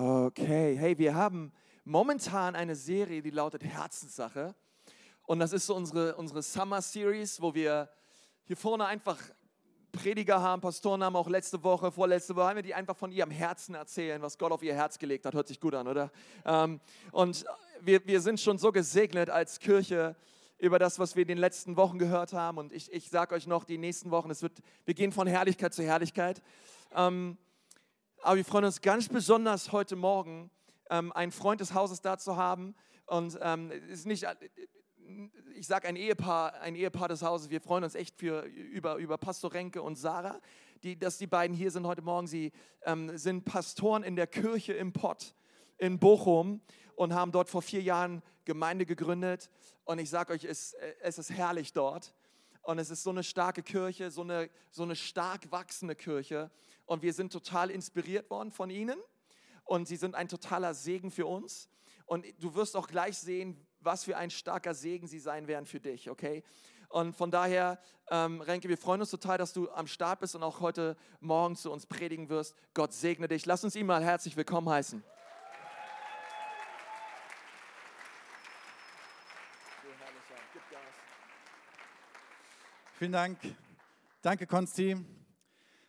Okay, hey, wir haben momentan eine Serie, die lautet Herzenssache. Und das ist so unsere, unsere Summer Series, wo wir hier vorne einfach Prediger haben, Pastoren haben, auch letzte Woche, vorletzte Woche, haben wir die einfach von ihrem Herzen erzählen, was Gott auf ihr Herz gelegt hat. Hört sich gut an, oder? Ähm, und wir, wir sind schon so gesegnet als Kirche über das, was wir in den letzten Wochen gehört haben. Und ich, ich sage euch noch, die nächsten Wochen, es wird, wir gehen von Herrlichkeit zu Herrlichkeit. Ähm, aber wir freuen uns ganz besonders heute Morgen, ähm, einen Freund des Hauses da zu haben. Und ähm, ist nicht, ich sage ein Ehepaar, ein Ehepaar des Hauses. Wir freuen uns echt für, über, über Pastor Renke und Sarah, die, dass die beiden hier sind heute Morgen. Sie ähm, sind Pastoren in der Kirche im Pott in Bochum und haben dort vor vier Jahren Gemeinde gegründet. Und ich sage euch, es, es ist herrlich dort. Und es ist so eine starke Kirche, so eine, so eine stark wachsende Kirche. Und wir sind total inspiriert worden von ihnen. Und sie sind ein totaler Segen für uns. Und du wirst auch gleich sehen, was für ein starker Segen sie sein werden für dich, okay? Und von daher, ähm, Renke, wir freuen uns total, dass du am Start bist und auch heute Morgen zu uns predigen wirst. Gott segne dich. Lass uns ihn mal herzlich willkommen heißen. Vielen Dank. Danke, Konsti.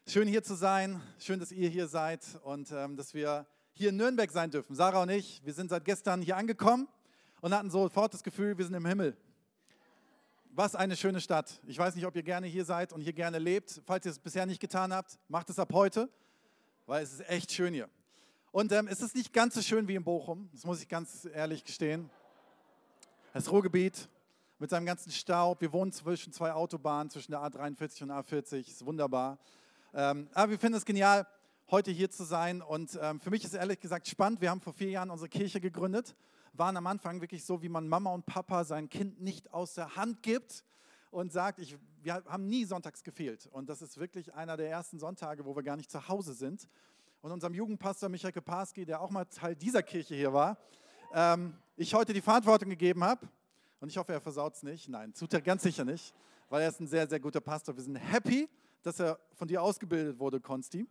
Schön hier zu sein. Schön, dass ihr hier seid und ähm, dass wir hier in Nürnberg sein dürfen. Sarah und ich, wir sind seit gestern hier angekommen und hatten sofort das Gefühl, wir sind im Himmel. Was eine schöne Stadt. Ich weiß nicht, ob ihr gerne hier seid und hier gerne lebt. Falls ihr es bisher nicht getan habt, macht es ab heute, weil es ist echt schön hier. Und ähm, es ist nicht ganz so schön wie in Bochum, das muss ich ganz ehrlich gestehen. Das Ruhrgebiet, mit seinem ganzen Staub. Wir wohnen zwischen zwei Autobahnen, zwischen der A43 und A40. Ist wunderbar. Ähm, aber wir finden es genial, heute hier zu sein. Und ähm, für mich ist ehrlich gesagt spannend. Wir haben vor vier Jahren unsere Kirche gegründet. Waren am Anfang wirklich so, wie man Mama und Papa sein Kind nicht aus der Hand gibt und sagt, ich, wir haben nie sonntags gefehlt. Und das ist wirklich einer der ersten Sonntage, wo wir gar nicht zu Hause sind. Und unserem Jugendpastor Michael Keparski, der auch mal Teil dieser Kirche hier war, ähm, ich heute die Verantwortung gegeben habe und ich hoffe, er versaut es nicht. Nein, tut er ganz sicher nicht, weil er ist ein sehr, sehr guter Pastor. Wir sind happy, dass er von dir ausgebildet wurde, Konsti.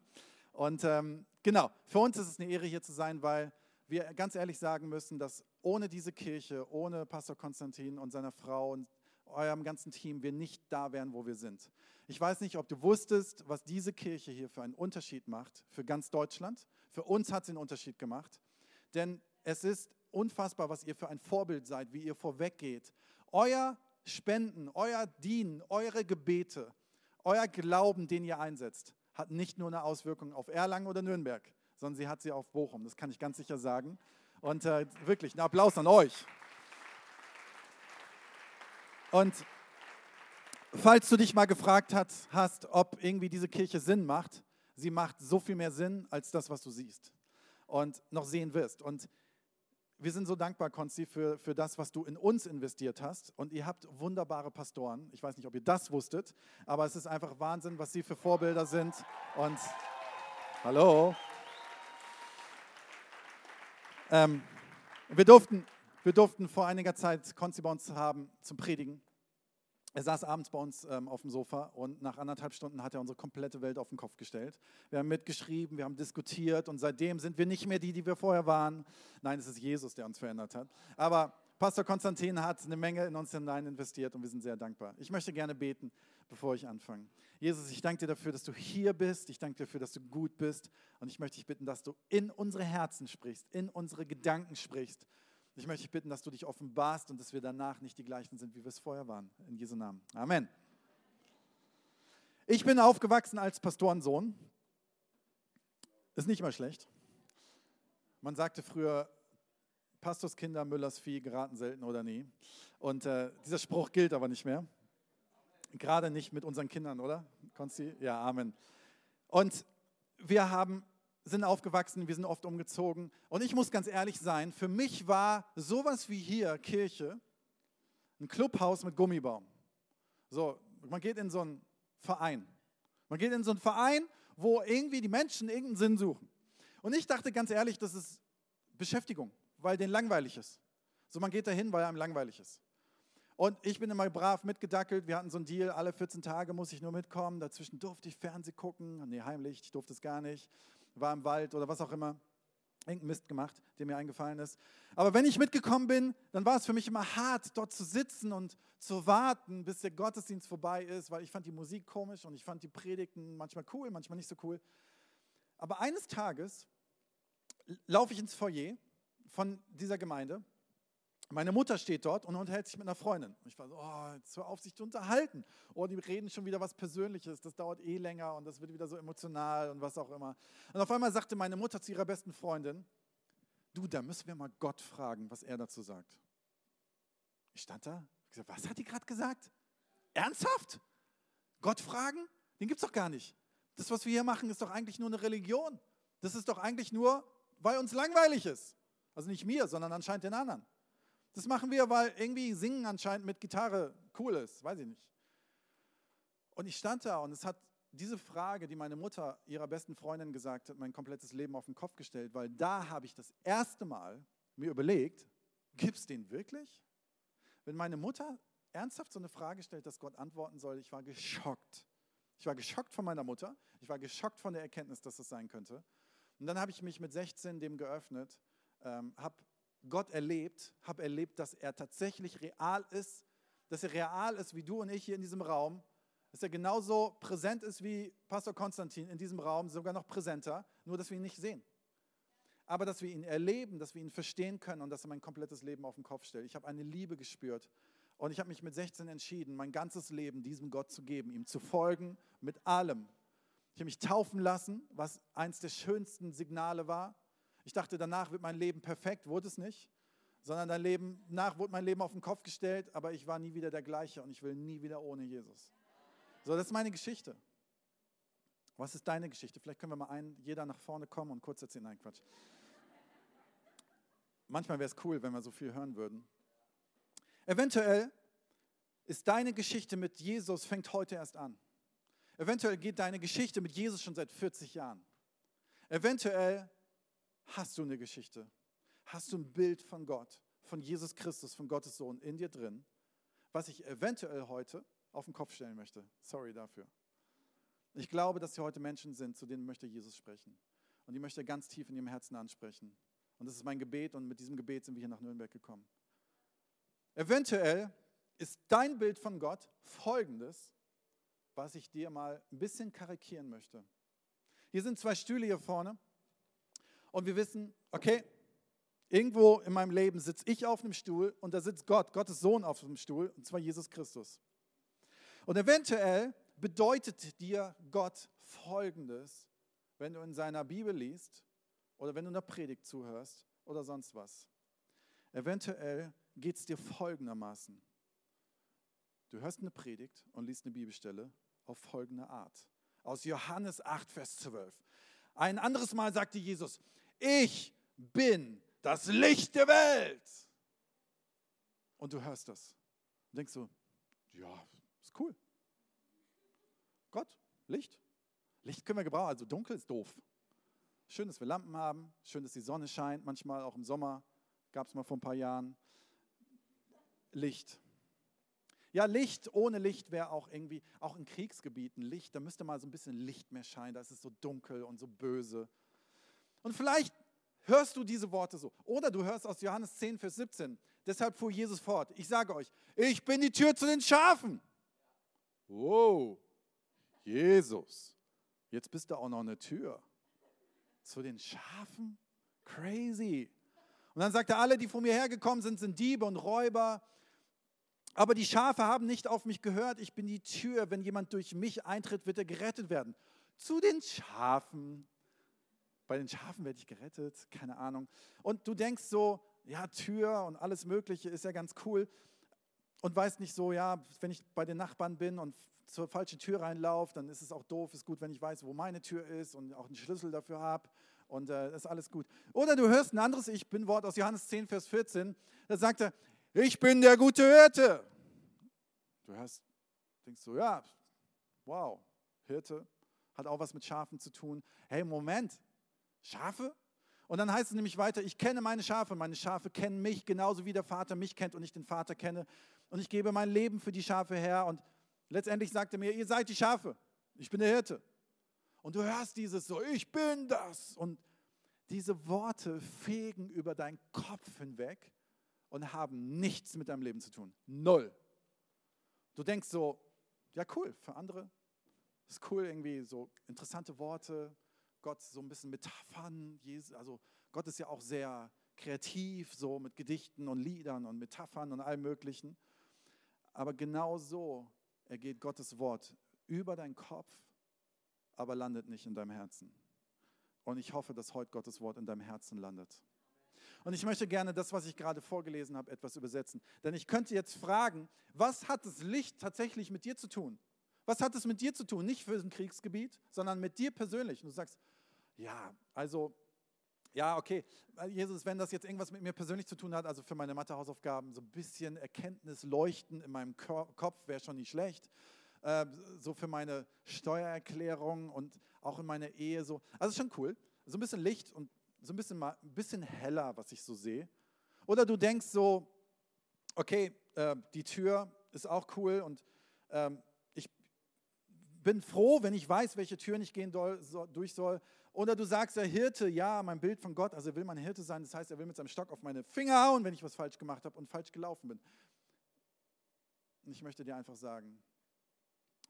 Und ähm, genau, für uns ist es eine Ehre, hier zu sein, weil wir ganz ehrlich sagen müssen, dass ohne diese Kirche, ohne Pastor Konstantin und seiner Frau und eurem ganzen Team wir nicht da wären, wo wir sind. Ich weiß nicht, ob du wusstest, was diese Kirche hier für einen Unterschied macht für ganz Deutschland. Für uns hat sie einen Unterschied gemacht, denn es ist unfassbar, was ihr für ein Vorbild seid, wie ihr vorweggeht. Euer Spenden, euer Dienen, eure Gebete, euer Glauben, den ihr einsetzt, hat nicht nur eine Auswirkung auf Erlangen oder Nürnberg, sondern sie hat sie auf Bochum. Das kann ich ganz sicher sagen. Und äh, wirklich, ein Applaus an euch. Und falls du dich mal gefragt hast, hast, ob irgendwie diese Kirche Sinn macht, sie macht so viel mehr Sinn als das, was du siehst und noch sehen wirst. Und wir sind so dankbar, Konsti, für, für das, was du in uns investiert hast. Und ihr habt wunderbare Pastoren. Ich weiß nicht, ob ihr das wusstet, aber es ist einfach Wahnsinn, was sie für Vorbilder sind. Und hallo. Ähm, wir, durften, wir durften vor einiger Zeit Konsti bei uns haben zum Predigen. Er saß abends bei uns ähm, auf dem Sofa und nach anderthalb Stunden hat er unsere komplette Welt auf den Kopf gestellt. Wir haben mitgeschrieben, wir haben diskutiert und seitdem sind wir nicht mehr die, die wir vorher waren. Nein, es ist Jesus, der uns verändert hat. Aber Pastor Konstantin hat eine Menge in uns hinein investiert und wir sind sehr dankbar. Ich möchte gerne beten, bevor ich anfange. Jesus, ich danke dir dafür, dass du hier bist. Ich danke dir dafür, dass du gut bist. Und ich möchte dich bitten, dass du in unsere Herzen sprichst, in unsere Gedanken sprichst ich möchte dich bitten, dass du dich offenbarst und dass wir danach nicht die gleichen sind, wie wir es vorher waren. In Jesu Namen. Amen. Ich bin aufgewachsen als Pastorensohn. Ist nicht mal schlecht. Man sagte früher, Pastorskinder, Müllers Vieh geraten selten oder nie. Und äh, dieser Spruch gilt aber nicht mehr. Gerade nicht mit unseren Kindern, oder? Konsti? Ja, Amen. Und wir haben sind aufgewachsen, wir sind oft umgezogen. Und ich muss ganz ehrlich sein, für mich war sowas wie hier Kirche ein Clubhaus mit Gummibaum. So, man geht in so einen Verein. Man geht in so einen Verein, wo irgendwie die Menschen irgendeinen Sinn suchen. Und ich dachte ganz ehrlich, das ist Beschäftigung, weil denen langweilig ist. So, man geht dahin, weil einem langweilig ist. Und ich bin immer brav mitgedackelt. Wir hatten so einen Deal, alle 14 Tage muss ich nur mitkommen. Dazwischen durfte ich Fernsehen gucken. Nee, heimlich, ich durfte es gar nicht war im Wald oder was auch immer. irgendeinen Mist gemacht, der mir eingefallen ist. Aber wenn ich mitgekommen bin, dann war es für mich immer hart, dort zu sitzen und zu warten, bis der Gottesdienst vorbei ist, weil ich fand die Musik komisch und ich fand die Predigten manchmal cool, manchmal nicht so cool. Aber eines Tages laufe ich ins Foyer von dieser Gemeinde. Meine Mutter steht dort und unterhält sich mit einer Freundin. Ich war so, oh, jetzt hör auf, sich zu unterhalten. Oh, die reden schon wieder was Persönliches, das dauert eh länger und das wird wieder so emotional und was auch immer. Und auf einmal sagte meine Mutter zu ihrer besten Freundin, du, da müssen wir mal Gott fragen, was er dazu sagt. Ich stand da, ich gesagt, was hat die gerade gesagt? Ernsthaft? Gott fragen? Den gibt es doch gar nicht. Das, was wir hier machen, ist doch eigentlich nur eine Religion. Das ist doch eigentlich nur, weil uns langweilig ist. Also nicht mir, sondern anscheinend den anderen. Das machen wir, weil irgendwie Singen anscheinend mit Gitarre cool ist, weiß ich nicht. Und ich stand da und es hat diese Frage, die meine Mutter ihrer besten Freundin gesagt hat, mein komplettes Leben auf den Kopf gestellt, weil da habe ich das erste Mal mir überlegt, gibt es den wirklich? Wenn meine Mutter ernsthaft so eine Frage stellt, dass Gott antworten soll, ich war geschockt. Ich war geschockt von meiner Mutter, ich war geschockt von der Erkenntnis, dass das sein könnte. Und dann habe ich mich mit 16 dem geöffnet, ähm, habe Gott erlebt, habe erlebt, dass er tatsächlich real ist, dass er real ist wie du und ich hier in diesem Raum, dass er genauso präsent ist wie Pastor Konstantin in diesem Raum, sogar noch präsenter, nur dass wir ihn nicht sehen. Aber dass wir ihn erleben, dass wir ihn verstehen können und dass er mein komplettes Leben auf den Kopf stellt. Ich habe eine Liebe gespürt und ich habe mich mit 16 entschieden, mein ganzes Leben diesem Gott zu geben, ihm zu folgen mit allem. Ich habe mich taufen lassen, was eines der schönsten Signale war. Ich dachte, danach wird mein Leben perfekt, wurde es nicht, sondern dein Leben, nach wurde mein Leben auf den Kopf gestellt, aber ich war nie wieder der gleiche und ich will nie wieder ohne Jesus. So, das ist meine Geschichte. Was ist deine Geschichte? Vielleicht können wir mal ein, jeder nach vorne kommen und kurz erzählen. Nein, Quatsch. Manchmal wäre es cool, wenn wir so viel hören würden. Eventuell ist deine Geschichte mit Jesus fängt heute erst an. Eventuell geht deine Geschichte mit Jesus schon seit 40 Jahren. Eventuell hast du eine Geschichte? Hast du ein Bild von Gott, von Jesus Christus, von Gottes Sohn in dir drin, was ich eventuell heute auf den Kopf stellen möchte? Sorry dafür. Ich glaube, dass hier heute Menschen sind, zu denen möchte Jesus sprechen. Und die möchte er ganz tief in ihrem Herzen ansprechen. Und das ist mein Gebet und mit diesem Gebet sind wir hier nach Nürnberg gekommen. Eventuell ist dein Bild von Gott folgendes, was ich dir mal ein bisschen karikieren möchte. Hier sind zwei Stühle hier vorne und wir wissen, okay, irgendwo in meinem Leben sitze ich auf einem Stuhl und da sitzt Gott, Gottes Sohn auf dem Stuhl, und zwar Jesus Christus. Und eventuell bedeutet dir Gott Folgendes, wenn du in seiner Bibel liest oder wenn du einer Predigt zuhörst oder sonst was. Eventuell geht es dir folgendermaßen. Du hörst eine Predigt und liest eine Bibelstelle auf folgende Art. Aus Johannes 8, Vers 12. Ein anderes Mal sagte Jesus, ich bin das Licht der Welt. Und du hörst das und denkst so, ja, ist cool. Gott, Licht. Licht können wir gebrauchen, also dunkel ist doof. Schön, dass wir Lampen haben, schön, dass die Sonne scheint, manchmal auch im Sommer, gab es mal vor ein paar Jahren. Licht. Ja, Licht, ohne Licht wäre auch irgendwie, auch in Kriegsgebieten Licht, da müsste mal so ein bisschen Licht mehr scheinen, da ist es so dunkel und so böse. Und vielleicht hörst du diese Worte so. Oder du hörst aus Johannes 10, Vers 17. Deshalb fuhr Jesus fort. Ich sage euch, ich bin die Tür zu den Schafen. Wow, Jesus, jetzt bist du auch noch eine Tür. Zu den Schafen? Crazy. Und dann sagt er, alle, die vor mir hergekommen sind, sind Diebe und Räuber. Aber die Schafe haben nicht auf mich gehört. Ich bin die Tür. Wenn jemand durch mich eintritt, wird er gerettet werden. Zu den Schafen bei den Schafen werde ich gerettet, keine Ahnung. Und du denkst so, ja, Tür und alles Mögliche ist ja ganz cool. Und weißt nicht so, ja, wenn ich bei den Nachbarn bin und zur falschen Tür reinlaufe, dann ist es auch doof. Ist gut, wenn ich weiß, wo meine Tür ist und auch einen Schlüssel dafür habe. Und äh, ist alles gut. Oder du hörst ein anderes Ich bin Wort aus Johannes 10, Vers 14. Da sagt er, ich bin der gute Hirte. Du hörst, denkst so, ja, wow, Hirte hat auch was mit Schafen zu tun. Hey, Moment, Schafe? Und dann heißt es nämlich weiter, ich kenne meine Schafe, meine Schafe kennen mich genauso wie der Vater mich kennt und ich den Vater kenne. Und ich gebe mein Leben für die Schafe her. Und letztendlich sagt er mir, ihr seid die Schafe, ich bin der Hirte. Und du hörst dieses so, ich bin das. Und Diese Worte fegen über deinen Kopf hinweg und haben nichts mit deinem Leben zu tun. Null. Du denkst so, ja cool, für andere ist cool, irgendwie so interessante Worte, Gott so ein bisschen Metaphern, also Gott ist ja auch sehr kreativ, so mit Gedichten und Liedern und Metaphern und allem Möglichen. Aber genau so ergeht Gottes Wort über deinen Kopf, aber landet nicht in deinem Herzen. Und ich hoffe, dass heute Gottes Wort in deinem Herzen landet. Und ich möchte gerne das, was ich gerade vorgelesen habe, etwas übersetzen. Denn ich könnte jetzt fragen, was hat das Licht tatsächlich mit dir zu tun? Was hat es mit dir zu tun? Nicht für ein Kriegsgebiet, sondern mit dir persönlich. Und du sagst, ja, also, ja, okay, Jesus, wenn das jetzt irgendwas mit mir persönlich zu tun hat, also für meine Mathehausaufgaben, so ein bisschen Erkenntnis leuchten in meinem Kopf wäre schon nicht schlecht. Äh, so für meine Steuererklärung und auch in meiner Ehe so. Also schon cool. So ein bisschen Licht und so ein bisschen, mal, ein bisschen heller, was ich so sehe. Oder du denkst so, okay, äh, die Tür ist auch cool und ähm, ich bin froh, wenn ich weiß, welche Türen ich gehen doll, so, durch soll. Oder du sagst, der Hirte, ja, mein Bild von Gott, also er will mein Hirte sein, das heißt, er will mit seinem Stock auf meine Finger hauen, wenn ich was falsch gemacht habe und falsch gelaufen bin. Und ich möchte dir einfach sagen,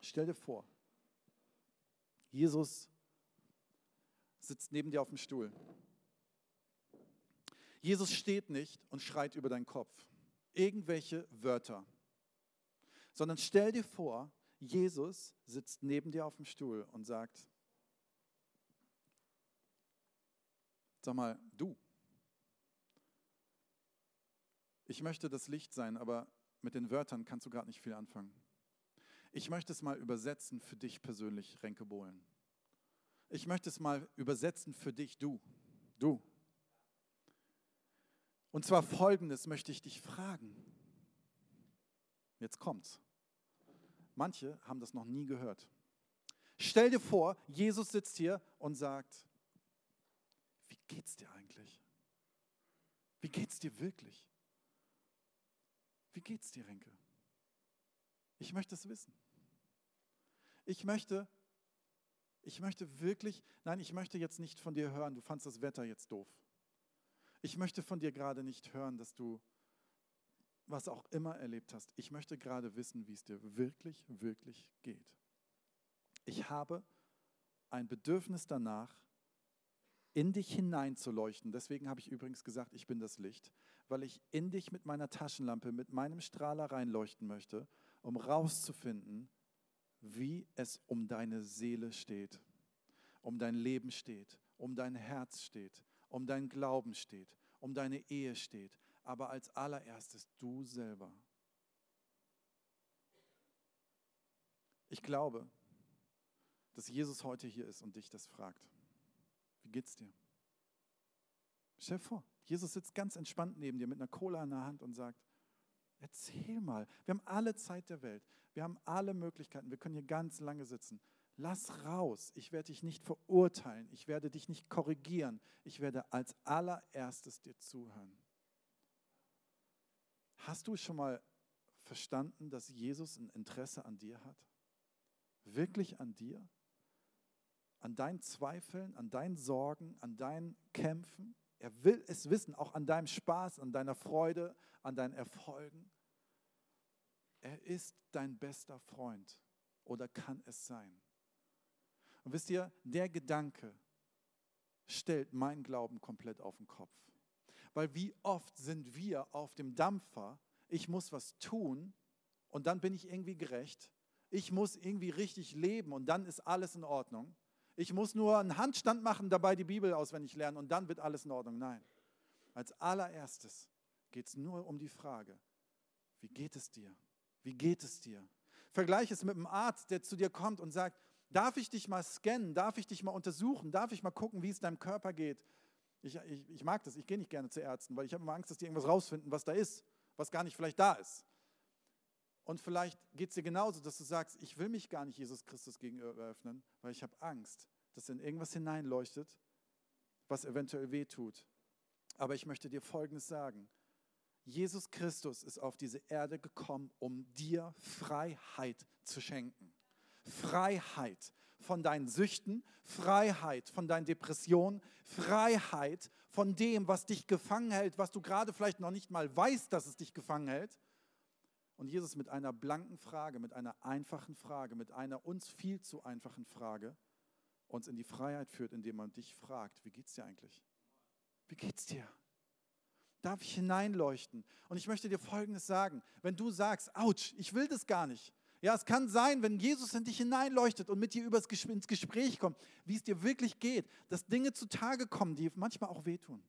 stell dir vor, Jesus sitzt neben dir auf dem Stuhl. Jesus steht nicht und schreit über deinen Kopf irgendwelche Wörter, sondern stell dir vor, Jesus sitzt neben dir auf dem Stuhl und sagt, sag mal, du, ich möchte das Licht sein, aber mit den Wörtern kannst du gerade nicht viel anfangen. Ich möchte es mal übersetzen für dich persönlich, Renke Bohlen. Ich möchte es mal übersetzen für dich, du, du. Und zwar folgendes möchte ich dich fragen. Jetzt kommt's. Manche haben das noch nie gehört. Stell dir vor, Jesus sitzt hier und sagt, wie geht's dir eigentlich? Wie geht's dir wirklich? Wie geht's dir, Renke? Ich möchte es wissen. Ich möchte, ich möchte wirklich, nein, ich möchte jetzt nicht von dir hören, du fandst das Wetter jetzt doof. Ich möchte von dir gerade nicht hören, dass du was auch immer erlebt hast. Ich möchte gerade wissen, wie es dir wirklich, wirklich geht. Ich habe ein Bedürfnis danach, in dich hineinzuleuchten. Deswegen habe ich übrigens gesagt, ich bin das Licht, weil ich in dich mit meiner Taschenlampe, mit meinem Strahler reinleuchten möchte, um rauszufinden, wie es um deine Seele steht, um dein Leben steht, um dein Herz steht, um dein Glauben steht, um deine Ehe steht, aber als allererstes du selber. Ich glaube, dass Jesus heute hier ist und dich das fragt. Wie geht's dir? Stell dir vor, Jesus sitzt ganz entspannt neben dir mit einer Cola in der Hand und sagt, erzähl mal, wir haben alle Zeit der Welt, wir haben alle Möglichkeiten, wir können hier ganz lange sitzen. Lass raus. Ich werde dich nicht verurteilen. Ich werde dich nicht korrigieren. Ich werde als allererstes dir zuhören. Hast du schon mal verstanden, dass Jesus ein Interesse an dir hat? Wirklich an dir? An deinen Zweifeln, an deinen Sorgen, an deinen Kämpfen? Er will es wissen, auch an deinem Spaß, an deiner Freude, an deinen Erfolgen. Er ist dein bester Freund oder kann es sein. Und wisst ihr, der Gedanke stellt meinen Glauben komplett auf den Kopf. Weil wie oft sind wir auf dem Dampfer, ich muss was tun und dann bin ich irgendwie gerecht. Ich muss irgendwie richtig leben und dann ist alles in Ordnung. Ich muss nur einen Handstand machen, dabei die Bibel auswendig lernen und dann wird alles in Ordnung. Nein. Als allererstes geht es nur um die Frage, wie geht es dir? Wie geht es dir? Vergleich es mit einem Arzt, der zu dir kommt und sagt, Darf ich dich mal scannen? Darf ich dich mal untersuchen? Darf ich mal gucken, wie es deinem Körper geht? Ich, ich, ich mag das, ich gehe nicht gerne zu Ärzten, weil ich habe immer Angst, dass die irgendwas rausfinden, was da ist, was gar nicht vielleicht da ist. Und vielleicht geht es dir genauso, dass du sagst, ich will mich gar nicht Jesus Christus gegenüber öffnen, weil ich habe Angst, dass in irgendwas hineinleuchtet, was eventuell wehtut. Aber ich möchte dir Folgendes sagen. Jesus Christus ist auf diese Erde gekommen, um dir Freiheit zu schenken. Freiheit von deinen Süchten, Freiheit von deinen Depressionen, Freiheit von dem, was dich gefangen hält, was du gerade vielleicht noch nicht mal weißt, dass es dich gefangen hält. Und Jesus mit einer blanken Frage, mit einer einfachen Frage, mit einer uns viel zu einfachen Frage uns in die Freiheit führt, indem man dich fragt, wie geht's dir eigentlich? Wie geht's dir? Darf ich hineinleuchten? Und ich möchte dir Folgendes sagen. Wenn du sagst, ouch, ich will das gar nicht. Ja, es kann sein, wenn Jesus in dich hineinleuchtet und mit dir übers, ins Gespräch kommt, wie es dir wirklich geht, dass Dinge zutage kommen, die manchmal auch wehtun.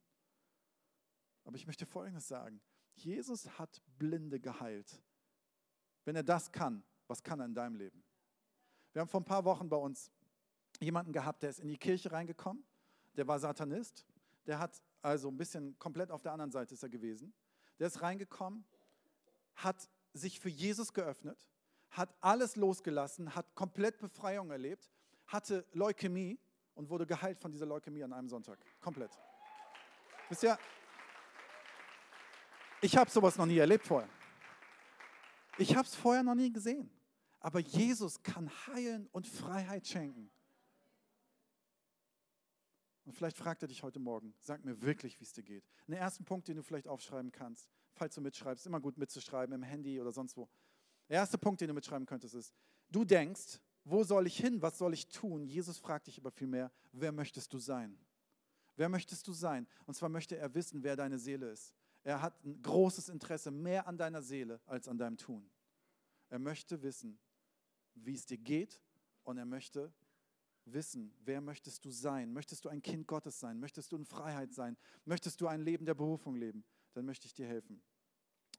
Aber ich möchte Folgendes sagen. Jesus hat Blinde geheilt. Wenn er das kann, was kann er in deinem Leben? Wir haben vor ein paar Wochen bei uns jemanden gehabt, der ist in die Kirche reingekommen, der war Satanist, der hat also ein bisschen komplett auf der anderen Seite ist er gewesen. Der ist reingekommen, hat sich für Jesus geöffnet, hat alles losgelassen, hat komplett Befreiung erlebt, hatte Leukämie und wurde geheilt von dieser Leukämie an einem Sonntag. Komplett. Wisst ihr, ich habe sowas noch nie erlebt vorher. Ich habe es vorher noch nie gesehen. Aber Jesus kann heilen und Freiheit schenken. Und vielleicht fragt er dich heute Morgen, sag mir wirklich, wie es dir geht. Den ersten Punkt, den du vielleicht aufschreiben kannst, falls du mitschreibst, immer gut mitzuschreiben im Handy oder sonst wo. Der erste Punkt, den du mitschreiben könntest, ist, du denkst, wo soll ich hin, was soll ich tun? Jesus fragt dich aber vielmehr, wer möchtest du sein? Wer möchtest du sein? Und zwar möchte er wissen, wer deine Seele ist. Er hat ein großes Interesse mehr an deiner Seele als an deinem Tun. Er möchte wissen, wie es dir geht und er möchte wissen, wer möchtest du sein? Möchtest du ein Kind Gottes sein? Möchtest du in Freiheit sein? Möchtest du ein Leben der Berufung leben? Dann möchte ich dir helfen.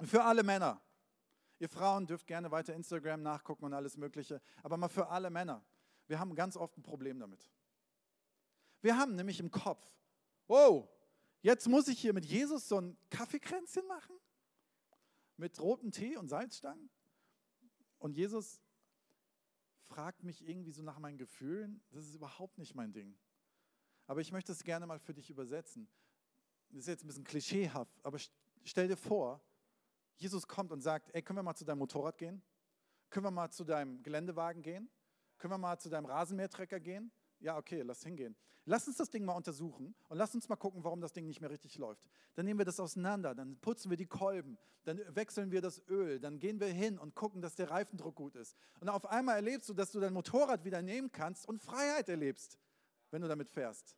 Für alle Männer, ihr Frauen dürft gerne weiter Instagram nachgucken und alles Mögliche, aber mal für alle Männer, wir haben ganz oft ein Problem damit. Wir haben nämlich im Kopf, wow, jetzt muss ich hier mit Jesus so ein Kaffeekränzchen machen? Mit rotem Tee und Salzstangen? Und Jesus fragt mich irgendwie so nach meinen Gefühlen, das ist überhaupt nicht mein Ding. Aber ich möchte es gerne mal für dich übersetzen. Das ist jetzt ein bisschen klischeehaft, aber stell dir vor, Jesus kommt und sagt, ey, können wir mal zu deinem Motorrad gehen? Können wir mal zu deinem Geländewagen gehen? Können wir mal zu deinem Rasenmähertrecker gehen? Ja, okay, lass hingehen. Lass uns das Ding mal untersuchen und lass uns mal gucken, warum das Ding nicht mehr richtig läuft. Dann nehmen wir das auseinander, dann putzen wir die Kolben, dann wechseln wir das Öl, dann gehen wir hin und gucken, dass der Reifendruck gut ist. Und auf einmal erlebst du, dass du dein Motorrad wieder nehmen kannst und Freiheit erlebst, wenn du damit fährst.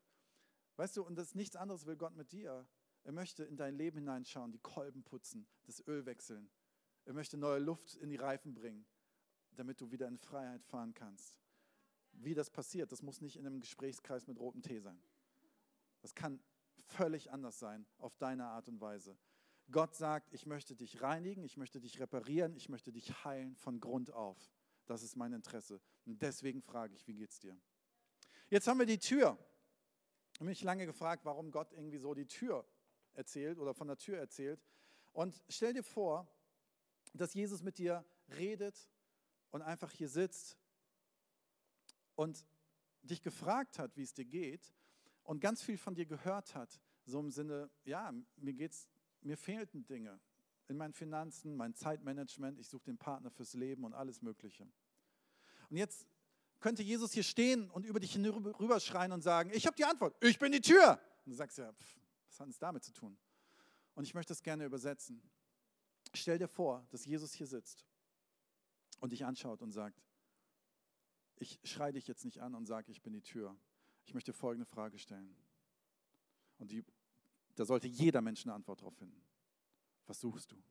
Weißt du, und das nichts anderes will Gott mit dir. Er möchte in dein Leben hineinschauen, die Kolben putzen, das Öl wechseln. Er möchte neue Luft in die Reifen bringen, damit du wieder in Freiheit fahren kannst wie das passiert, das muss nicht in einem Gesprächskreis mit rotem Tee sein. Das kann völlig anders sein, auf deine Art und Weise. Gott sagt, ich möchte dich reinigen, ich möchte dich reparieren, ich möchte dich heilen von Grund auf. Das ist mein Interesse. Und deswegen frage ich, wie geht's dir? Jetzt haben wir die Tür. Ich habe mich lange gefragt, warum Gott irgendwie so die Tür erzählt oder von der Tür erzählt. Und stell dir vor, dass Jesus mit dir redet und einfach hier sitzt und dich gefragt hat, wie es dir geht und ganz viel von dir gehört hat, so im Sinne, ja, mir geht's, mir fehlten Dinge in meinen Finanzen, mein Zeitmanagement, ich suche den Partner fürs Leben und alles Mögliche. Und jetzt könnte Jesus hier stehen und über dich rüberschreien und sagen, ich habe die Antwort, ich bin die Tür. Und du sagst ja, pff, was hat es damit zu tun? Und ich möchte es gerne übersetzen. Stell dir vor, dass Jesus hier sitzt und dich anschaut und sagt, ich schreie dich jetzt nicht an und sage, ich bin die Tür. Ich möchte folgende Frage stellen. Und die, da sollte jeder Mensch eine Antwort darauf finden. Was suchst du?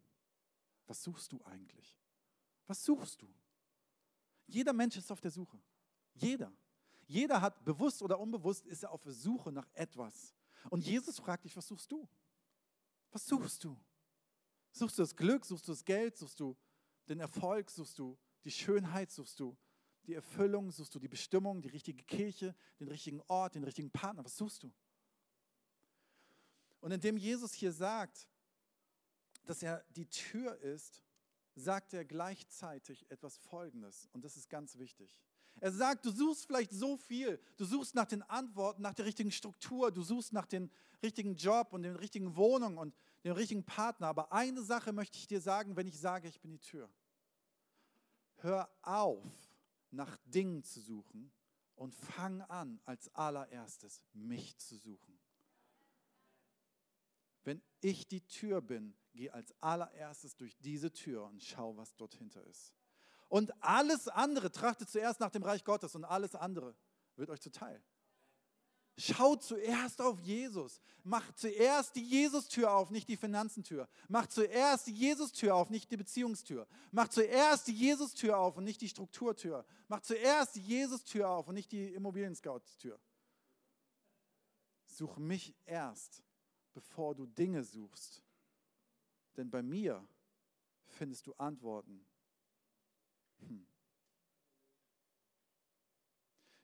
Was suchst du eigentlich? Was suchst du? Jeder Mensch ist auf der Suche. Jeder. Jeder hat, bewusst oder unbewusst, ist er auf der Suche nach etwas. Und Jesus fragt dich, was suchst du? Was suchst du? Suchst du das Glück? Suchst du das Geld? Suchst du den Erfolg? Suchst du die Schönheit? Suchst du die Erfüllung, suchst du die Bestimmung, die richtige Kirche, den richtigen Ort, den richtigen Partner. Was suchst du? Und indem Jesus hier sagt, dass er die Tür ist, sagt er gleichzeitig etwas Folgendes. Und das ist ganz wichtig. Er sagt, du suchst vielleicht so viel, du suchst nach den Antworten, nach der richtigen Struktur, du suchst nach dem richtigen Job und den richtigen Wohnung und dem richtigen Partner. Aber eine Sache möchte ich dir sagen, wenn ich sage, ich bin die Tür. Hör auf, nach Dingen zu suchen und fang an, als allererstes mich zu suchen. Wenn ich die Tür bin, geh als allererstes durch diese Tür und schau, was dort hinter ist. Und alles andere, trachtet zuerst nach dem Reich Gottes und alles andere wird euch zuteil. Schaut zuerst auf Jesus. Macht zuerst die Jesus-Tür auf, nicht die Finanzentür. Macht zuerst die Jesus-Tür auf, nicht die Beziehungstür. Macht zuerst die Jesus-Tür auf und nicht die Strukturtür. Macht zuerst die Jesus-Tür auf und nicht die Immobilien-Scout-Tür. Such mich erst, bevor du Dinge suchst. Denn bei mir findest du Antworten. Hm.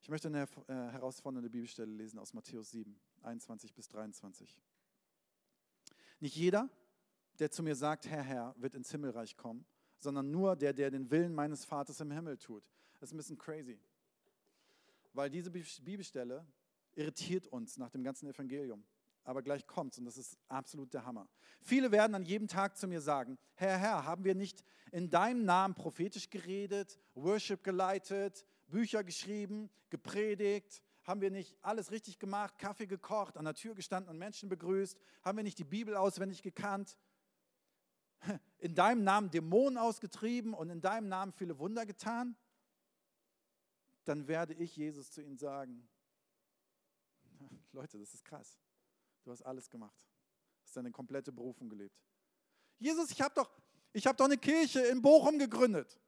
Ich möchte eine äh, herausfordernde Bibelstelle lesen aus Matthäus 7, 21 bis 23. Nicht jeder, der zu mir sagt, Herr, Herr, wird ins Himmelreich kommen, sondern nur der, der den Willen meines Vaters im Himmel tut. Das ist ein bisschen crazy, weil diese Bibelstelle irritiert uns nach dem ganzen Evangelium. Aber gleich kommt's und das ist absolut der Hammer. Viele werden an jedem Tag zu mir sagen: Herr, Herr, haben wir nicht in deinem Namen prophetisch geredet, Worship geleitet, Bücher geschrieben, gepredigt? Haben wir nicht alles richtig gemacht, Kaffee gekocht, an der Tür gestanden und Menschen begrüßt? Haben wir nicht die Bibel auswendig gekannt? In deinem Namen Dämonen ausgetrieben und in deinem Namen viele Wunder getan? Dann werde ich Jesus zu ihnen sagen, Leute, das ist krass. Du hast alles gemacht. Du hast deine komplette Berufung gelebt. Jesus, ich habe doch, hab doch eine Kirche in Bochum gegründet.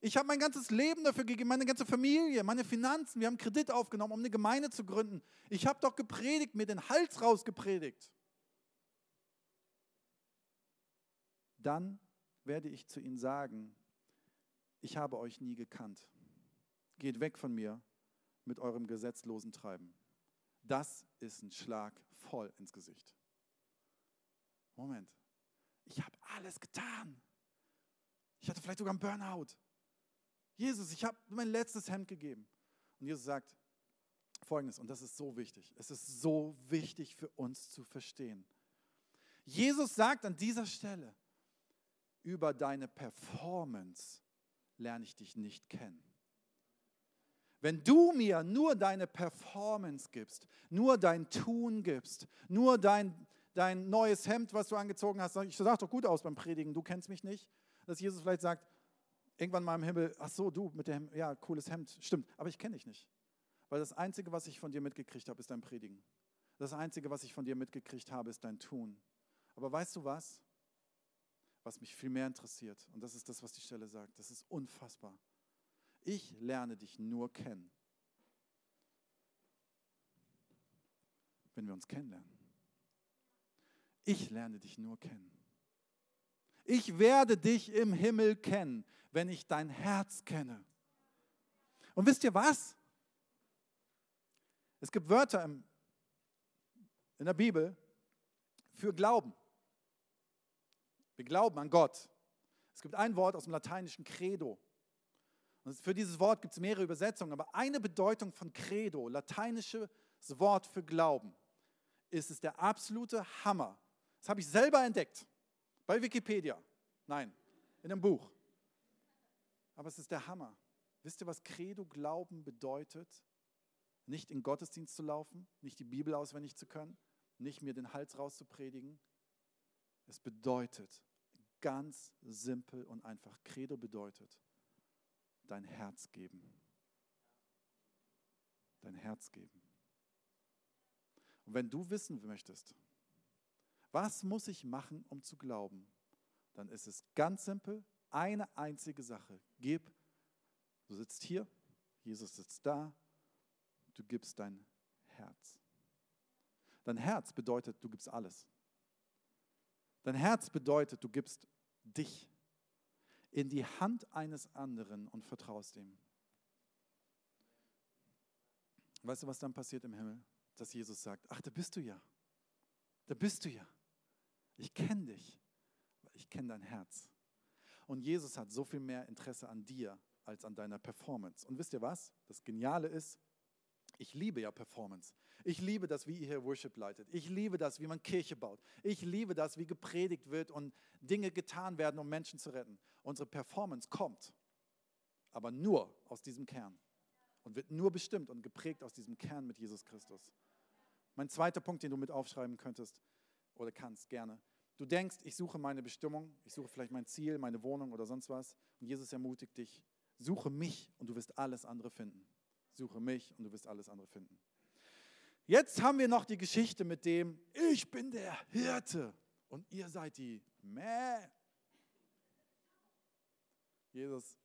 Ich habe mein ganzes Leben dafür gegeben, meine ganze Familie, meine Finanzen. Wir haben Kredit aufgenommen, um eine Gemeinde zu gründen. Ich habe doch gepredigt, mir den Hals rausgepredigt. Dann werde ich zu ihnen sagen, ich habe euch nie gekannt. Geht weg von mir mit eurem gesetzlosen Treiben. Das ist ein Schlag voll ins Gesicht. Moment, ich habe alles getan. Ich hatte vielleicht sogar einen Burnout. Jesus, ich habe mein letztes Hemd gegeben. Und Jesus sagt folgendes, und das ist so wichtig, es ist so wichtig für uns zu verstehen. Jesus sagt an dieser Stelle, über deine Performance lerne ich dich nicht kennen. Wenn du mir nur deine Performance gibst, nur dein Tun gibst, nur dein, dein neues Hemd, was du angezogen hast, ich sag doch gut aus beim Predigen, du kennst mich nicht, dass Jesus vielleicht sagt, irgendwann mal im Himmel, ach so, du mit dem, ja, cooles Hemd, stimmt, aber ich kenne dich nicht. Weil das Einzige, was ich von dir mitgekriegt habe, ist dein Predigen. Das Einzige, was ich von dir mitgekriegt habe, ist dein Tun. Aber weißt du was? Was mich viel mehr interessiert, und das ist das, was die Stelle sagt, das ist unfassbar. Ich lerne dich nur kennen, wenn wir uns kennenlernen. Ich lerne dich nur kennen. Ich werde dich im Himmel kennen, wenn ich dein Herz kenne. Und wisst ihr was? Es gibt Wörter im, in der Bibel für Glauben. Wir glauben an Gott. Es gibt ein Wort aus dem lateinischen Credo. Und für dieses Wort gibt es mehrere Übersetzungen, aber eine Bedeutung von Credo, lateinisches Wort für Glauben, ist es der absolute Hammer. Das habe ich selber entdeckt. Bei Wikipedia. Nein, in einem Buch. Aber es ist der Hammer. Wisst ihr, was Credo Glauben bedeutet? Nicht in Gottesdienst zu laufen, nicht die Bibel auswendig zu können, nicht mir den Hals rauszupredigen. Es bedeutet ganz simpel und einfach. Credo bedeutet dein Herz geben. Dein Herz geben. Und wenn du wissen möchtest, was muss ich machen, um zu glauben? Dann ist es ganz simpel, eine einzige Sache. Gib, du sitzt hier, Jesus sitzt da, du gibst dein Herz. Dein Herz bedeutet, du gibst alles. Dein Herz bedeutet, du gibst dich in die Hand eines anderen und vertraust ihm. Weißt du, was dann passiert im Himmel? Dass Jesus sagt, ach, da bist du ja. Da bist du ja. Ich kenne dich, ich kenne dein Herz. Und Jesus hat so viel mehr Interesse an dir als an deiner Performance. Und wisst ihr was? Das Geniale ist, ich liebe ja Performance. Ich liebe das, wie ihr hier Worship leitet. Ich liebe das, wie man Kirche baut. Ich liebe das, wie gepredigt wird und Dinge getan werden, um Menschen zu retten. Unsere Performance kommt, aber nur aus diesem Kern. und wird nur bestimmt und geprägt aus diesem Kern mit Jesus Christus. Mein zweiter Punkt, den du mit aufschreiben könntest oder kannst, gerne. Du denkst, ich suche meine Bestimmung, ich suche vielleicht mein Ziel, meine Wohnung oder sonst was. Und Jesus ermutigt dich, suche mich und du wirst alles andere finden. Suche mich und du wirst alles andere finden. Jetzt haben wir noch die Geschichte mit dem, ich bin der Hirte und ihr seid die Mäh. Jesus,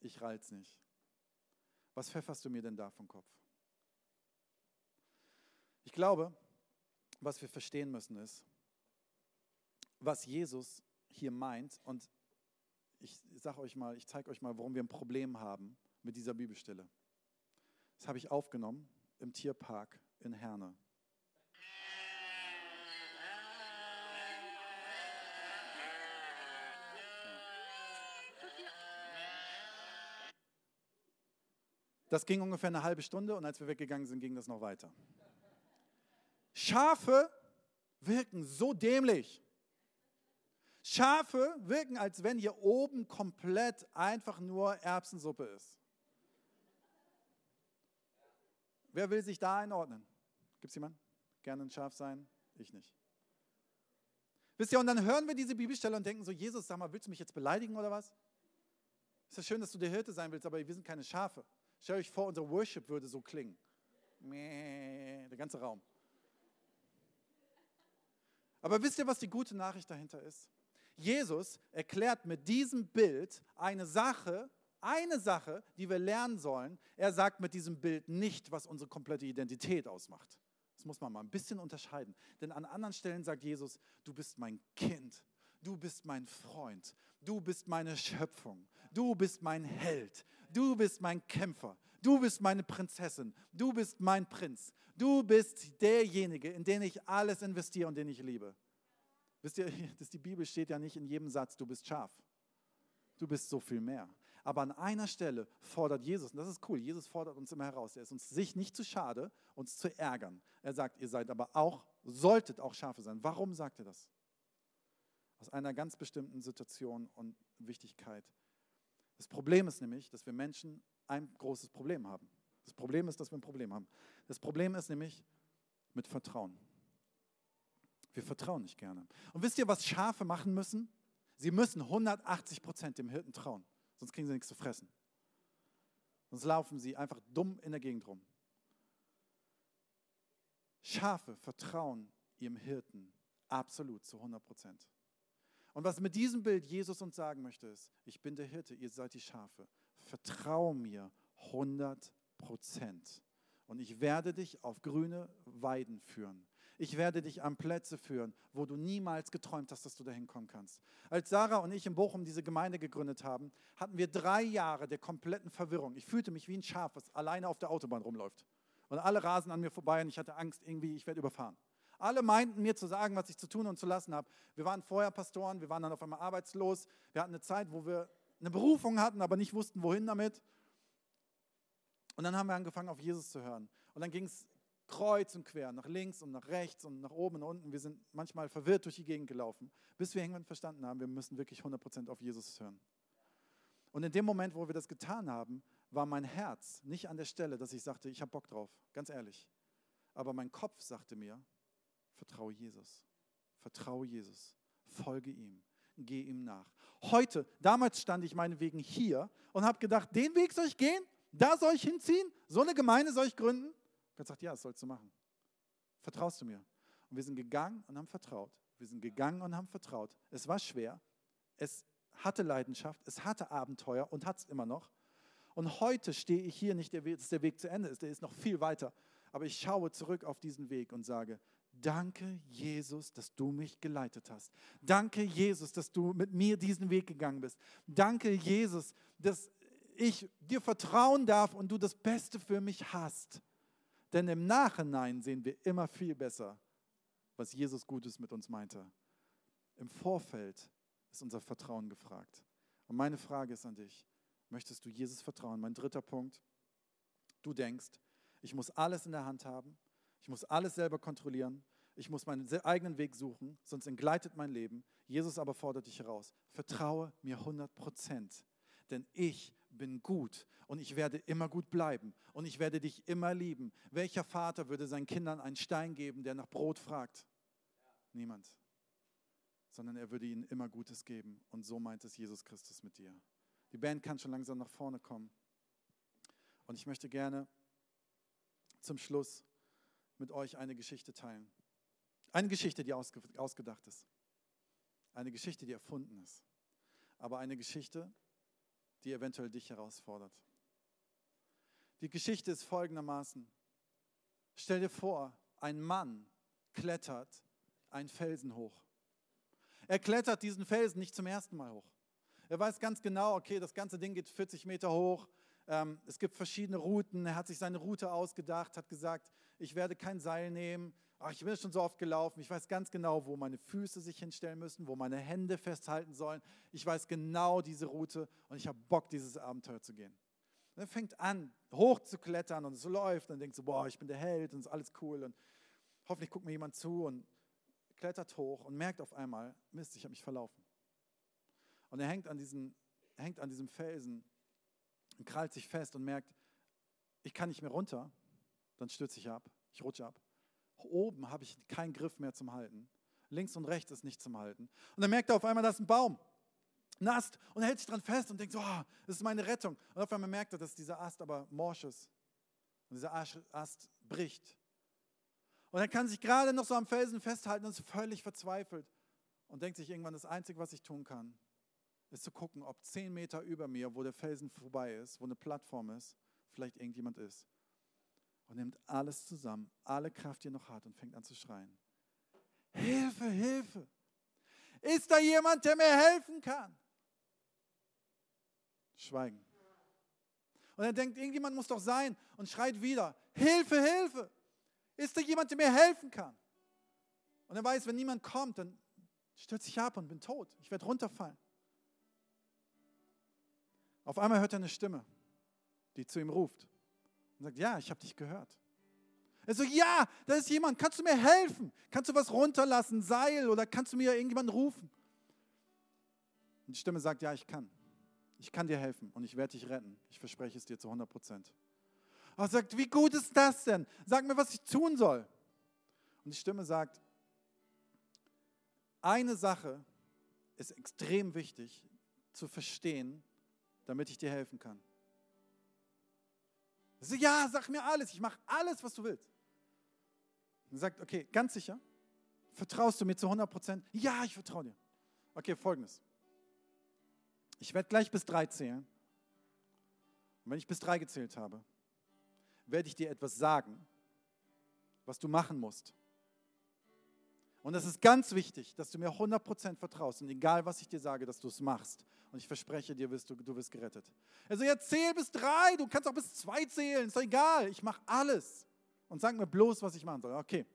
ich reiz nicht. Was pfefferst du mir denn da vom Kopf? Ich glaube, was wir verstehen müssen ist, was Jesus hier meint. Und ich sage euch mal, ich zeige euch mal, warum wir ein Problem haben mit dieser Bibelstelle. Das habe ich aufgenommen im Tierpark in Herne. Das ging ungefähr eine halbe Stunde und als wir weggegangen sind, ging das noch weiter. Schafe wirken so dämlich. Schafe wirken, als wenn hier oben komplett einfach nur Erbsensuppe ist. Wer will sich da einordnen? Gibt es jemanden? Gerne ein Schaf sein? Ich nicht. Wisst ihr, und dann hören wir diese Bibelstelle und denken so, Jesus, sag mal, willst du mich jetzt beleidigen oder was? Ist ja schön, dass du der Hirte sein willst, aber wir sind keine Schafe. Stell euch vor, unser Worship würde so klingen. Der ganze Raum. Aber wisst ihr, was die gute Nachricht dahinter ist? Jesus erklärt mit diesem Bild eine Sache, eine Sache, die wir lernen sollen. Er sagt mit diesem Bild nicht, was unsere komplette Identität ausmacht. Das muss man mal ein bisschen unterscheiden. Denn an anderen Stellen sagt Jesus, du bist mein Kind, du bist mein Freund, du bist meine Schöpfung, du bist mein Held, du bist mein Kämpfer, du bist meine Prinzessin, du bist mein Prinz, du bist derjenige, in den ich alles investiere und den ich liebe. Wisst ihr, dass die Bibel steht ja nicht in jedem Satz, du bist scharf. Du bist so viel mehr. Aber an einer Stelle fordert Jesus, und das ist cool, Jesus fordert uns immer heraus, er ist uns sich nicht zu schade, uns zu ärgern. Er sagt, ihr seid aber auch, solltet auch Schafe sein. Warum sagt er das? Aus einer ganz bestimmten Situation und Wichtigkeit. Das Problem ist nämlich, dass wir Menschen ein großes Problem haben. Das Problem ist, dass wir ein Problem haben. Das Problem ist nämlich mit Vertrauen. Wir vertrauen nicht gerne. Und wisst ihr, was Schafe machen müssen? Sie müssen 180 Prozent dem Hirten trauen, sonst kriegen sie nichts zu fressen. Sonst laufen sie einfach dumm in der Gegend rum. Schafe vertrauen ihrem Hirten absolut zu 100 Prozent. Und was mit diesem Bild Jesus uns sagen möchte, ist, ich bin der Hirte, ihr seid die Schafe. Vertraue mir 100 Prozent. Und ich werde dich auf grüne Weiden führen. Ich werde dich an Plätze führen, wo du niemals geträumt hast, dass du dahin kommen kannst. Als Sarah und ich in Bochum diese Gemeinde gegründet haben, hatten wir drei Jahre der kompletten Verwirrung. Ich fühlte mich wie ein Schaf, das alleine auf der Autobahn rumläuft. Und alle rasen an mir vorbei und ich hatte Angst, irgendwie, ich werde überfahren. Alle meinten mir zu sagen, was ich zu tun und zu lassen habe. Wir waren vorher Pastoren, wir waren dann auf einmal arbeitslos. Wir hatten eine Zeit, wo wir eine Berufung hatten, aber nicht wussten, wohin damit. Und dann haben wir angefangen, auf Jesus zu hören. Und dann ging es kreuz und quer, nach links und nach rechts und nach oben und unten. Wir sind manchmal verwirrt durch die Gegend gelaufen, bis wir irgendwann verstanden haben, wir müssen wirklich 100% auf Jesus hören. Und in dem Moment, wo wir das getan haben, war mein Herz nicht an der Stelle, dass ich sagte, ich habe Bock drauf, ganz ehrlich. Aber mein Kopf sagte mir, vertraue Jesus, vertraue Jesus, folge ihm, geh ihm nach. Heute, damals stand ich meinetwegen hier und habe gedacht, den Weg soll ich gehen, da soll ich hinziehen, so eine Gemeinde soll ich gründen. Gott sagt, ja, das sollst du machen. Vertraust du mir? Und wir sind gegangen und haben vertraut. Wir sind gegangen und haben vertraut. Es war schwer. Es hatte Leidenschaft. Es hatte Abenteuer und hat es immer noch. Und heute stehe ich hier nicht, dass der Weg zu Ende ist. Der ist noch viel weiter. Aber ich schaue zurück auf diesen Weg und sage, danke Jesus, dass du mich geleitet hast. Danke Jesus, dass du mit mir diesen Weg gegangen bist. Danke Jesus, dass ich dir vertrauen darf und du das Beste für mich hast. Denn im Nachhinein sehen wir immer viel besser, was Jesus Gutes mit uns meinte. Im Vorfeld ist unser Vertrauen gefragt. Und meine Frage ist an dich, möchtest du Jesus vertrauen? Mein dritter Punkt, du denkst, ich muss alles in der Hand haben, ich muss alles selber kontrollieren, ich muss meinen eigenen Weg suchen, sonst entgleitet mein Leben. Jesus aber fordert dich heraus, vertraue mir 100 Prozent, denn ich bin gut und ich werde immer gut bleiben und ich werde dich immer lieben. Welcher Vater würde seinen Kindern einen Stein geben, der nach Brot fragt? Niemand. Sondern er würde ihnen immer Gutes geben. Und so meint es Jesus Christus mit dir. Die Band kann schon langsam nach vorne kommen. Und ich möchte gerne zum Schluss mit euch eine Geschichte teilen. Eine Geschichte, die ausgedacht ist. Eine Geschichte, die erfunden ist. Aber eine Geschichte, die eventuell dich herausfordert. Die Geschichte ist folgendermaßen. Stell dir vor, ein Mann klettert einen Felsen hoch. Er klettert diesen Felsen nicht zum ersten Mal hoch. Er weiß ganz genau, okay, das ganze Ding geht 40 Meter hoch. Ähm, es gibt verschiedene Routen. Er hat sich seine Route ausgedacht, hat gesagt, ich werde kein Seil nehmen. Ach, ich bin schon so oft gelaufen. Ich weiß ganz genau, wo meine Füße sich hinstellen müssen, wo meine Hände festhalten sollen. Ich weiß genau diese Route und ich habe Bock, dieses Abenteuer zu gehen. Und er fängt an, hoch zu klettern und es läuft und denkt so, boah, ich bin der Held und es ist alles cool und hoffentlich guckt mir jemand zu und klettert hoch und merkt auf einmal, Mist, ich habe mich verlaufen. Und er hängt an, diesen, hängt an diesem Felsen und krallt sich fest und merkt, ich kann nicht mehr runter, dann stürze ich ab, ich rutsche ab. Oben habe ich keinen Griff mehr zum Halten. Links und rechts ist nicht zum Halten. Und dann merkt er auf einmal, da ist ein Baum. Ein Und er hält sich dran fest und denkt so, oh, das ist meine Rettung. Und auf einmal merkt er, dass dieser Ast aber morsch ist. Und dieser Ast bricht. Und er kann sich gerade noch so am Felsen festhalten und ist völlig verzweifelt. Und denkt sich irgendwann, das Einzige, was ich tun kann, ist zu gucken, ob zehn Meter über mir, wo der Felsen vorbei ist, wo eine Plattform ist, vielleicht irgendjemand ist und nimmt alles zusammen, alle Kraft, die er noch hat und fängt an zu schreien. Hilfe, Hilfe! Ist da jemand, der mir helfen kann? Schweigen. Und er denkt, irgendjemand muss doch sein und schreit wieder, Hilfe, Hilfe! Ist da jemand, der mir helfen kann? Und er weiß, wenn niemand kommt, dann stürze ich ab und bin tot. Ich werde runterfallen. Auf einmal hört er eine Stimme, die zu ihm ruft. Und sagt, ja, ich habe dich gehört. Er so, ja, da ist jemand, kannst du mir helfen? Kannst du was runterlassen, Seil oder kannst du mir irgendjemanden rufen? Und die Stimme sagt, ja, ich kann. Ich kann dir helfen und ich werde dich retten. Ich verspreche es dir zu 100 Prozent. Er sagt, wie gut ist das denn? Sag mir, was ich tun soll. Und die Stimme sagt, eine Sache ist extrem wichtig zu verstehen, damit ich dir helfen kann. So, ja, sag mir alles, ich mache alles, was du willst. Und sagt, okay, ganz sicher, vertraust du mir zu 100 Prozent? Ja, ich vertraue dir. Okay, folgendes. Ich werde gleich bis drei zählen. Und wenn ich bis drei gezählt habe, werde ich dir etwas sagen, was du machen musst. Und es ist ganz wichtig, dass du mir 100% vertraust und egal, was ich dir sage, dass du es machst. Und ich verspreche dir, wirst du, du wirst gerettet. Also jetzt zähl bis drei, du kannst auch bis zwei zählen, ist doch egal, ich mache alles. Und sag mir bloß, was ich machen soll. Okay,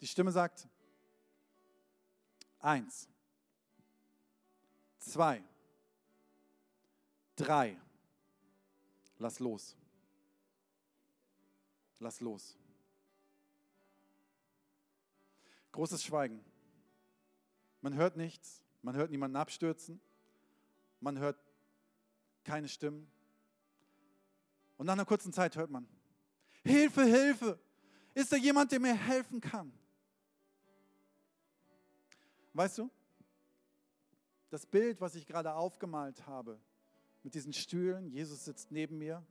die Stimme sagt, eins, zwei, drei, lass los. Lass los. Großes Schweigen. Man hört nichts, man hört niemanden abstürzen, man hört keine Stimmen. Und nach einer kurzen Zeit hört man, Hilfe, Hilfe, ist da jemand, der mir helfen kann? Weißt du, das Bild, was ich gerade aufgemalt habe, mit diesen Stühlen, Jesus sitzt neben mir,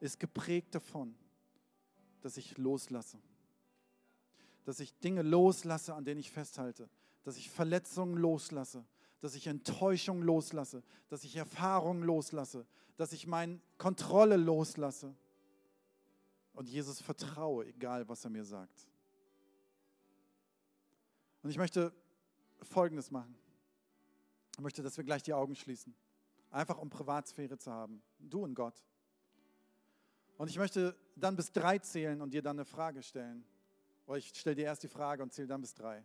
ist geprägt davon, dass ich loslasse dass ich Dinge loslasse, an denen ich festhalte, dass ich Verletzungen loslasse, dass ich Enttäuschung loslasse, dass ich Erfahrungen loslasse, dass ich meine Kontrolle loslasse und Jesus vertraue, egal was er mir sagt. Und ich möchte Folgendes machen. Ich möchte, dass wir gleich die Augen schließen, einfach um Privatsphäre zu haben, du und Gott. Und ich möchte dann bis drei zählen und dir dann eine Frage stellen. Oder ich stelle dir erst die Frage und zähle dann bis drei.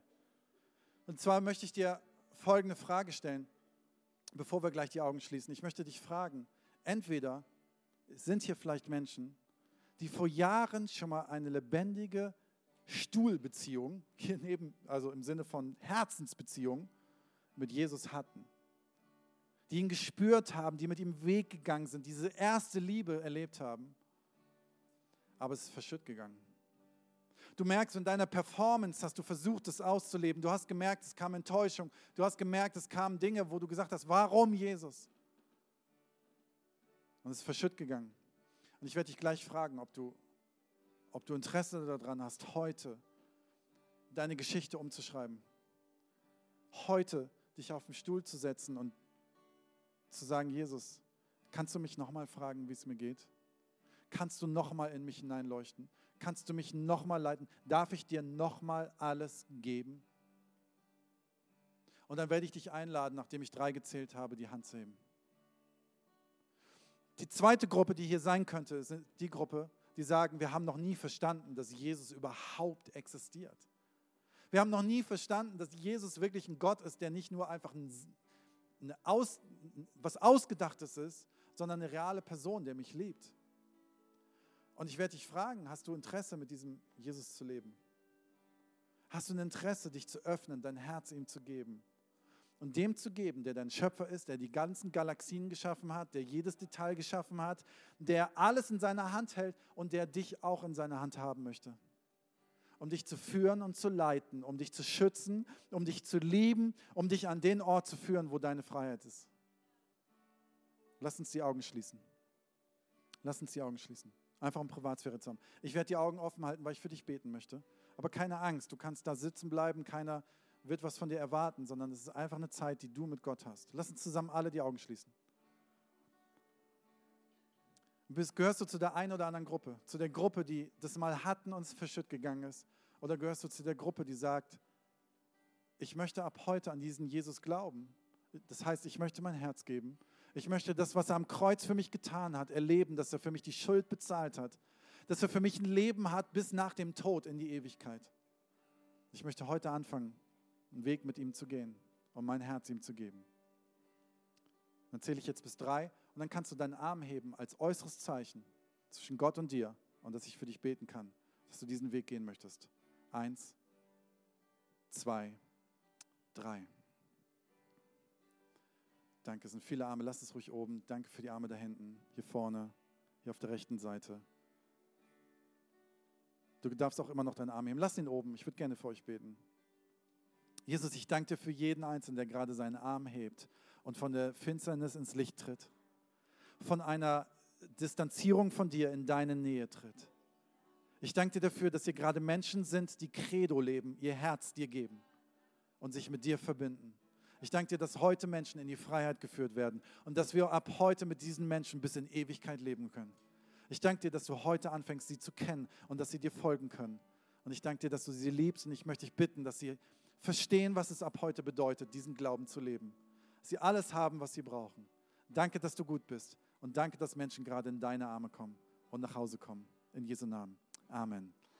Und zwar möchte ich dir folgende Frage stellen, bevor wir gleich die Augen schließen. Ich möchte dich fragen, entweder sind hier vielleicht Menschen, die vor Jahren schon mal eine lebendige Stuhlbeziehung, also im Sinne von Herzensbeziehung mit Jesus hatten. die ihn gespürt haben, die mit ihm Weg gegangen sind, diese erste Liebe erlebt haben. Aber es ist verschütt gegangen. Du merkst, in deiner Performance hast du versucht, es auszuleben. Du hast gemerkt, es kam Enttäuschung. Du hast gemerkt, es kamen Dinge, wo du gesagt hast, warum Jesus? Und es ist verschütt gegangen. Und ich werde dich gleich fragen, ob du, ob du Interesse daran hast, heute deine Geschichte umzuschreiben. Heute dich auf den Stuhl zu setzen und zu sagen, Jesus, kannst du mich nochmal fragen, wie es mir geht? Kannst du nochmal in mich hineinleuchten? Kannst du mich nochmal leiten? Darf ich dir nochmal alles geben? Und dann werde ich dich einladen, nachdem ich drei gezählt habe, die Hand zu heben. Die zweite Gruppe, die hier sein könnte, ist die Gruppe, die sagen, wir haben noch nie verstanden, dass Jesus überhaupt existiert. Wir haben noch nie verstanden, dass Jesus wirklich ein Gott ist, der nicht nur einfach ein, Aus, was Ausgedachtes ist, sondern eine reale Person, der mich liebt. Und ich werde dich fragen, hast du Interesse, mit diesem Jesus zu leben? Hast du ein Interesse, dich zu öffnen, dein Herz ihm zu geben? Und dem zu geben, der dein Schöpfer ist, der die ganzen Galaxien geschaffen hat, der jedes Detail geschaffen hat, der alles in seiner Hand hält und der dich auch in seiner Hand haben möchte. Um dich zu führen und zu leiten, um dich zu schützen, um dich zu lieben, um dich an den Ort zu führen, wo deine Freiheit ist. Lass uns die Augen schließen. Lass uns die Augen schließen. Einfach um Privatsphäre zu haben. Ich werde die Augen offen halten, weil ich für dich beten möchte. Aber keine Angst, du kannst da sitzen bleiben, keiner wird was von dir erwarten, sondern es ist einfach eine Zeit, die du mit Gott hast. Lass uns zusammen alle die Augen schließen. Bist, gehörst du zu der einen oder anderen Gruppe? Zu der Gruppe, die das mal hatten und es verschütt gegangen ist? Oder gehörst du zu der Gruppe, die sagt, ich möchte ab heute an diesen Jesus glauben? Das heißt, ich möchte mein Herz geben ich möchte das, was er am Kreuz für mich getan hat, erleben, dass er für mich die Schuld bezahlt hat, dass er für mich ein Leben hat bis nach dem Tod in die Ewigkeit. Ich möchte heute anfangen, einen Weg mit ihm zu gehen, um mein Herz ihm zu geben. Dann zähle ich jetzt bis drei und dann kannst du deinen Arm heben als äußeres Zeichen zwischen Gott und dir und dass ich für dich beten kann, dass du diesen Weg gehen möchtest. Eins, zwei, drei. Danke, es sind viele Arme. Lass es ruhig oben. Danke für die Arme da hinten, hier vorne, hier auf der rechten Seite. Du darfst auch immer noch deinen Arm heben. Lass ihn oben. Ich würde gerne für euch beten. Jesus, ich danke dir für jeden Einzelnen, der gerade seinen Arm hebt und von der Finsternis ins Licht tritt. Von einer Distanzierung von dir in deine Nähe tritt. Ich danke dir dafür, dass hier gerade Menschen sind, die Credo leben, ihr Herz dir geben und sich mit dir verbinden. Ich danke dir, dass heute Menschen in die Freiheit geführt werden und dass wir ab heute mit diesen Menschen bis in Ewigkeit leben können. Ich danke dir, dass du heute anfängst, sie zu kennen und dass sie dir folgen können. Und ich danke dir, dass du sie liebst und ich möchte dich bitten, dass sie verstehen, was es ab heute bedeutet, diesen Glauben zu leben. Dass sie alles haben, was sie brauchen. Danke, dass du gut bist und danke, dass Menschen gerade in deine Arme kommen und nach Hause kommen. In Jesu Namen. Amen.